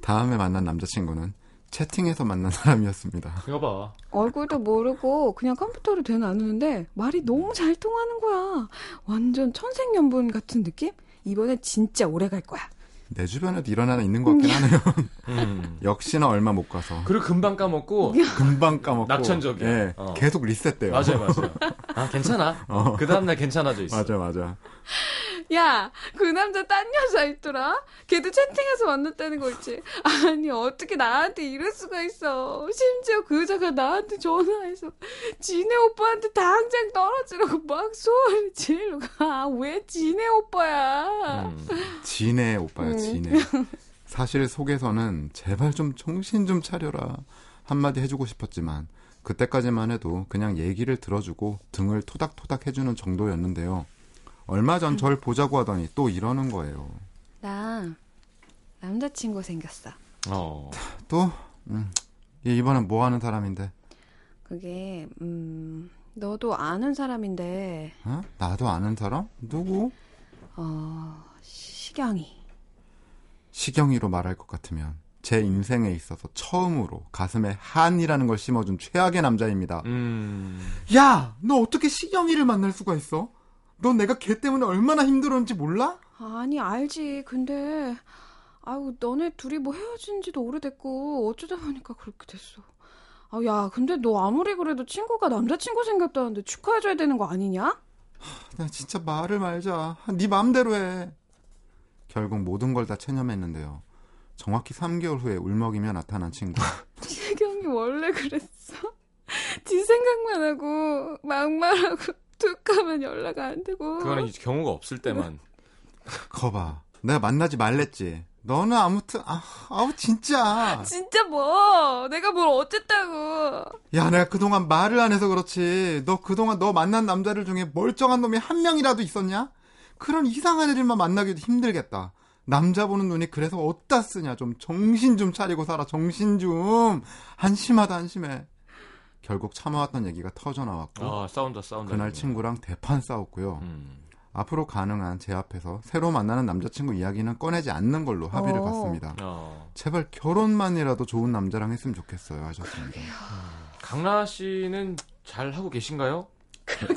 다음에 만난 남자친구는 채팅에서 만난 사람이었습니다. 이거 봐 얼굴도 모르고 그냥 컴퓨터로 대 나누는데 말이 너무 잘 통하는 거야. 완전 천생연분 같은 느낌? 이번에 진짜 오래 갈 거야. 내 주변에도 이런 하나 있는 것 같긴 하네요. 음. 역시나 얼마 못 가서 그리고 금방 까먹고 금방 까먹고 낙천적이야. 예, 어. 계속 리셋돼요. 맞아요, 맞아요. 아 괜찮아. 어. 그 다음 날 괜찮아져 있어. 맞아 맞아. 야, 그 남자 딴 여자 있더라? 걔도 채팅해서 만났다는 거 있지? 아니, 어떻게 나한테 이럴 수가 있어. 심지어 그 여자가 나한테 전화해서 지네 오빠한테 당장 떨어지라고 막 소리 지르고 가. 왜 지네 오빠야? 음. 진해 오빠야 음. 진해. 사실 속에서는 제발 좀 정신 좀 차려라 한마디 해주고 싶었지만 그때까지만 해도 그냥 얘기를 들어주고 등을 토닥토닥 해주는 정도였는데요. 얼마 전 절 보자고 하더니 또 이러는 거예요. 나 남자친구 생겼어. 어. 또 음, 얘 이번엔 뭐 하는 사람인데? 그게, 음, 너도 아는 사람인데, 어? 나도 아는 사람? 누구? 어, 시경이. 시경이로 말할 것 같으면 제 인생에 있어서 처음으로 가슴에 한이라는 걸 심어준 최악의 남자입니다. 음. 야, 너 어떻게 시경이를 만날 수가 있어? 넌 내가 걔 때문에 얼마나 힘들었는지 몰라? 아니, 알지. 근데, 아유, 너네 둘이 뭐 헤어진 지도 오래됐고, 어쩌다 보니까 그렇게 됐어. 아, 야, 근데 너 아무리 그래도 친구가 남자친구 생겼다는데 축하해줘야 되는 거 아니냐? 나 진짜 말을 말자. 네 맘대로 해. 결국 모든 걸 다 체념했는데요. 정확히 3개월 후에 울먹이며 나타난 친구. 세경이 원래 그랬어. 지 생각만 하고, 막말하고, 툭 하면 연락 안 되고. 그거는 이제 경우가 없을 때만. 거봐. 내가 만나지 말랬지. 너는 아무튼 아, 아우 진짜. 진짜 뭐, 내가 뭘 어쨌다고. 야, 내가 그동안 말을 안 해서 그렇지. 너 그동안 너 만난 남자들 중에 멀쩡한 놈이 한 명이라도 있었냐? 그런 이상한 애들만 만나기도 힘들겠다. 남자 보는 눈이 그래서 어디다 쓰냐. 좀 정신 좀 차리고 살아. 정신 좀. 한심하다, 한심해. 결국 참아왔던 얘기가 터져 나왔고 아 싸운다 싸운다. 그날. 친구랑 대판 싸웠고요. 음. 앞으로 가능한 제 앞에서 새로 만나는 남자친구 이야기는 꺼내지 않는 걸로 합의를 어. 봤습니다. 어. 제발 결혼만이라도 좋은 남자랑 했으면 좋겠어요. 하셨습니다. 강라 씨는 잘 하고 계신가요?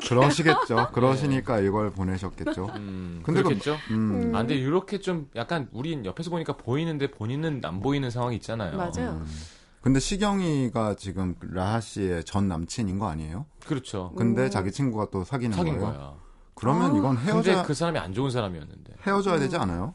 그러시겠죠. 그러시니까 이걸 보내셨겠죠. 음. 근데 그- 그렇겠죠. 음, 아, 근데 이렇게 좀 약간 우린 옆에서 보니까 보이는데 본인은 안 보이는 상황이 있잖아요. 맞아요. 음. 근데 시경이가 지금 라하 씨의 전 남친인 거 아니에요? 그렇죠. 근데 음. 자기 친구가 또 사귀는 사귄 거예요. 거야. 그러면 아. 이건 근데 헤어져야 그 사람이 안 좋은 사람이었는데 헤어져야 되지 않아요?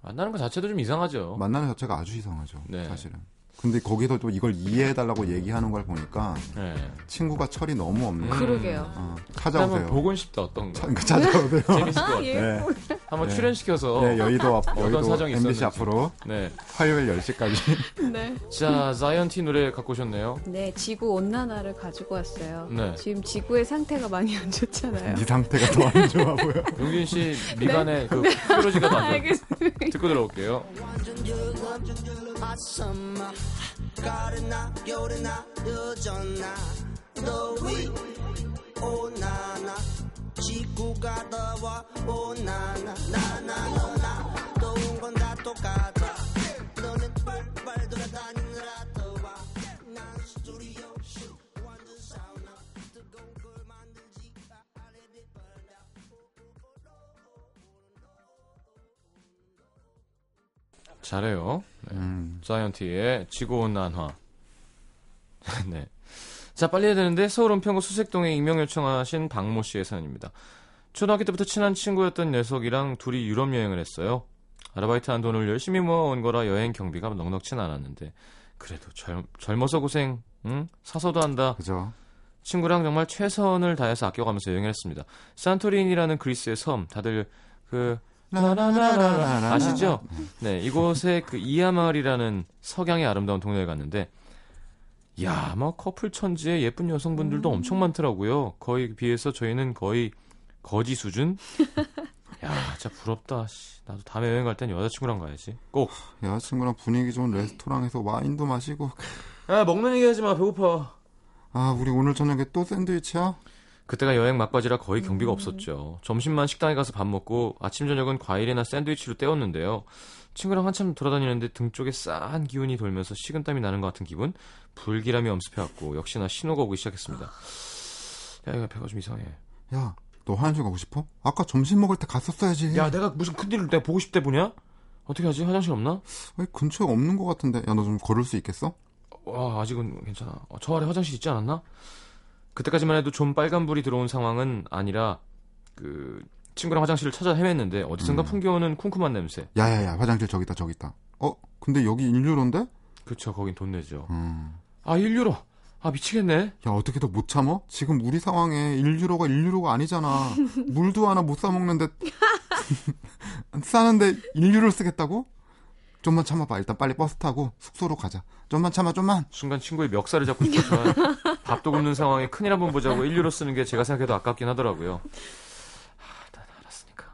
만나는 것 자체도 좀 이상하죠. 만나는 자체가 아주 이상하죠. 네. 사실은. 근데 거기서 또 이걸 이해해달라고 얘기하는 걸 보니까 네. 친구가 철이 너무 없네요. 음. 그러게요. 어, 한번 찾아오세요. 보고 싶다 어떤 거. 차- 그 찾아오세요. 재밌을 것 같아. 예. 네. 한번 네. 출연시켜서. 네, 여의도 앞, 어떤 여의도 사정이 MBC 있었는지. 앞으로 네. 화요일 10시까지. 네. 자, 자이언티 노래 갖고 오셨네요. 네, 지구 온난화를 가지고 왔어요. 네. 지금 지구의 상태가 많이 안 좋잖아요. 네 상태가 더 안 좋아 보여. 용진 씨 미간에 그 뾰루지가. 알겠습니다. 듣고 들어올게요. 아줌마 가르나 겨울이나 늦었나? 더위 오나나? 지구가 더워 오나나? 나나나나? 더운 건 다 똑같아. 너는 빨빨 돌아다니느라 더워. 난 스튜디오 완전 사우나. 뜨거운 걸 만들지 아래를 벌려 잘해요. 네. 음. 자이언티의 지구온난화. 네. 자, 빨리 해야 되는데 서울 은평구 수색동에 익명 요청하신 박모 씨의 사연입니다. 초등학교 때부터 친한 친구였던 녀석이랑 둘이 유럽 여행을 했어요. 아르바이트 한 돈을 열심히 모아온 거라 여행 경비가 넉넉진 않았는데 그래도 젊, 젊어서 고생, 응? 사서도 한다. 그죠. 친구랑 정말 최선을 다해서 아껴가면서 여행을 했습니다. 산토리니라는 그리스의 섬, 다들 그 라라라라라 아시죠? 네, 이곳에 그 이야마을이라는 석양이 아름다운 동네에 갔는데, 야, 막 커플 천지에 예쁜 여성분들도 엄청 많더라고요. 거의 비해서 저희는 거의 거지 수준? 야, 진짜 부럽다. 씨. 나도 다음에 여행 갈 땐 여자친구랑 가야지. 꼭. 여자친구랑 분위기 좋은 레스토랑에서 와인도 마시고. 야, 먹는 얘기 하지 마. 배고파. 아, 우리 오늘 저녁에 또 샌드위치야? 그때가 여행 막바지라 거의 경비가 없었죠. 점심만 식당에 가서 밥 먹고 아침 저녁은 과일이나 샌드위치로 때웠는데요. 친구랑 한참 돌아다니는데 등 쪽에 싸한 기운이 돌면서 식은땀이 나는 것 같은 기분? 불길함이 엄습해왔고 역시나 신호가 오기 시작했습니다. 야, 이거 배가 좀 이상해. 야, 너 화장실 가고 싶어? 아까 점심 먹을 때 갔었어야지. 야, 내가 무슨 큰일을 내가 보고 싶대 보냐? 어떻게 하지? 화장실 없나? 아니, 근처에 없는 것 같은데. 야, 너 좀 걸을 수 있겠어? 와, 아직은 괜찮아. 어, 저 아래 화장실 있지 않았나? 그때까지만 해도 좀 빨간불이 들어온 상황은 아니라, 그, 친구랑 화장실을 찾아 헤맸는데, 어디선가 음. 풍겨오는 쿰쿰한 냄새. 야야야, 화장실 저기 있다, 저기 있다. 어, 근데 여기 1유로인데? 그쵸, 거긴 돈 내죠. 음. 아, 1유로! 아, 미치겠네. 야, 어떻게 더 못 참어? 지금 우리 상황에 1유로가 1유로가 아니잖아. 물도 하나 못 사 먹는데, 싸는데 1유로를 쓰겠다고? 좀만 참아봐. 일단 빨리 버스 타고 숙소로 가자. 좀만 참아, 좀만. 순간 친구의 멱살을 잡고 싶었지만, 밥도 굶는 상황에 큰일 한번 보자고 1유로 쓰는 게 제가 생각해도 아깝긴 하더라고요. 아, 난 알았으니까.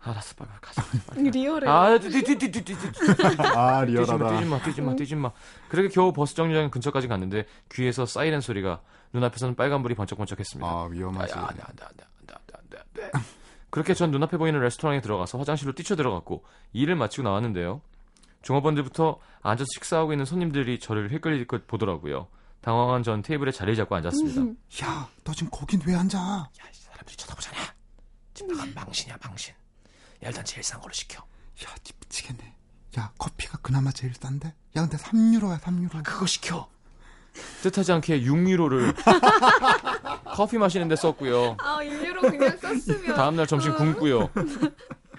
알았어, 빨리 가자. 빨리. 리얼해. 아, 뛰, 뛰, 뛰, 뛰, 뛰, 뛰, 뛰. 아, 뛰지 마, 뛰지 마, 뛰지 마, 뛰지 마. 그렇게 겨우 버스 정류장 근처까지 갔는데 귀에서 사이렌 소리가 눈앞에서는 빨간불이 번쩍번쩍했습니다. 아, 위험하지. 아, 안 돼, 안 돼, 안 돼, 안 돼, 안 돼, 안 돼, 안 돼. 그렇게 전 눈앞에 보이는 레스토랑에 들어가서 화장실로 뛰쳐 들어갔고 일을 마치고 나왔는데요. 종업원들부터 앉아서 식사하고 있는 손님들이 저를 힐끔힐끔 보더라고요. 당황한 전 테이블에 자리 잡고 앉았습니다. 야, 너 지금 거긴 왜 앉아? 야, 이 사람들이 쳐다보잖아. 지금 나간 망신이야, 망신. 야, 일단 제일 싼 걸로 시켜. 야, 니 미치겠네. 야, 커피가 그나마 제일 싼데? 야, 근데 3유로야, 3유로. 그거 시켜. 뜻하지 않게 6유로를 커피 마시는데 썼고요. 아, 인류로 그냥 썼으면. 다음날 점심 굶고요.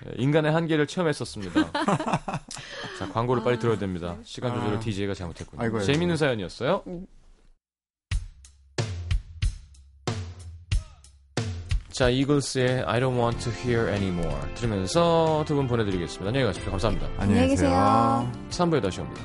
예, 인간의 한계를 체험했었습니다. 자, 광고를 빨리 들어야 됩니다. 시간 조절을 아. DJ가 잘못했군요. 아이고, 아이고. 재밌는 사연이었어요. 자, 이글스의 I don't want to hear anymore 들으면서 두 분 보내드리겠습니다. 안녕히 가십시오. 감사합니다. 안녕히 계세요. 계세요. 3부에 다시 옵니다.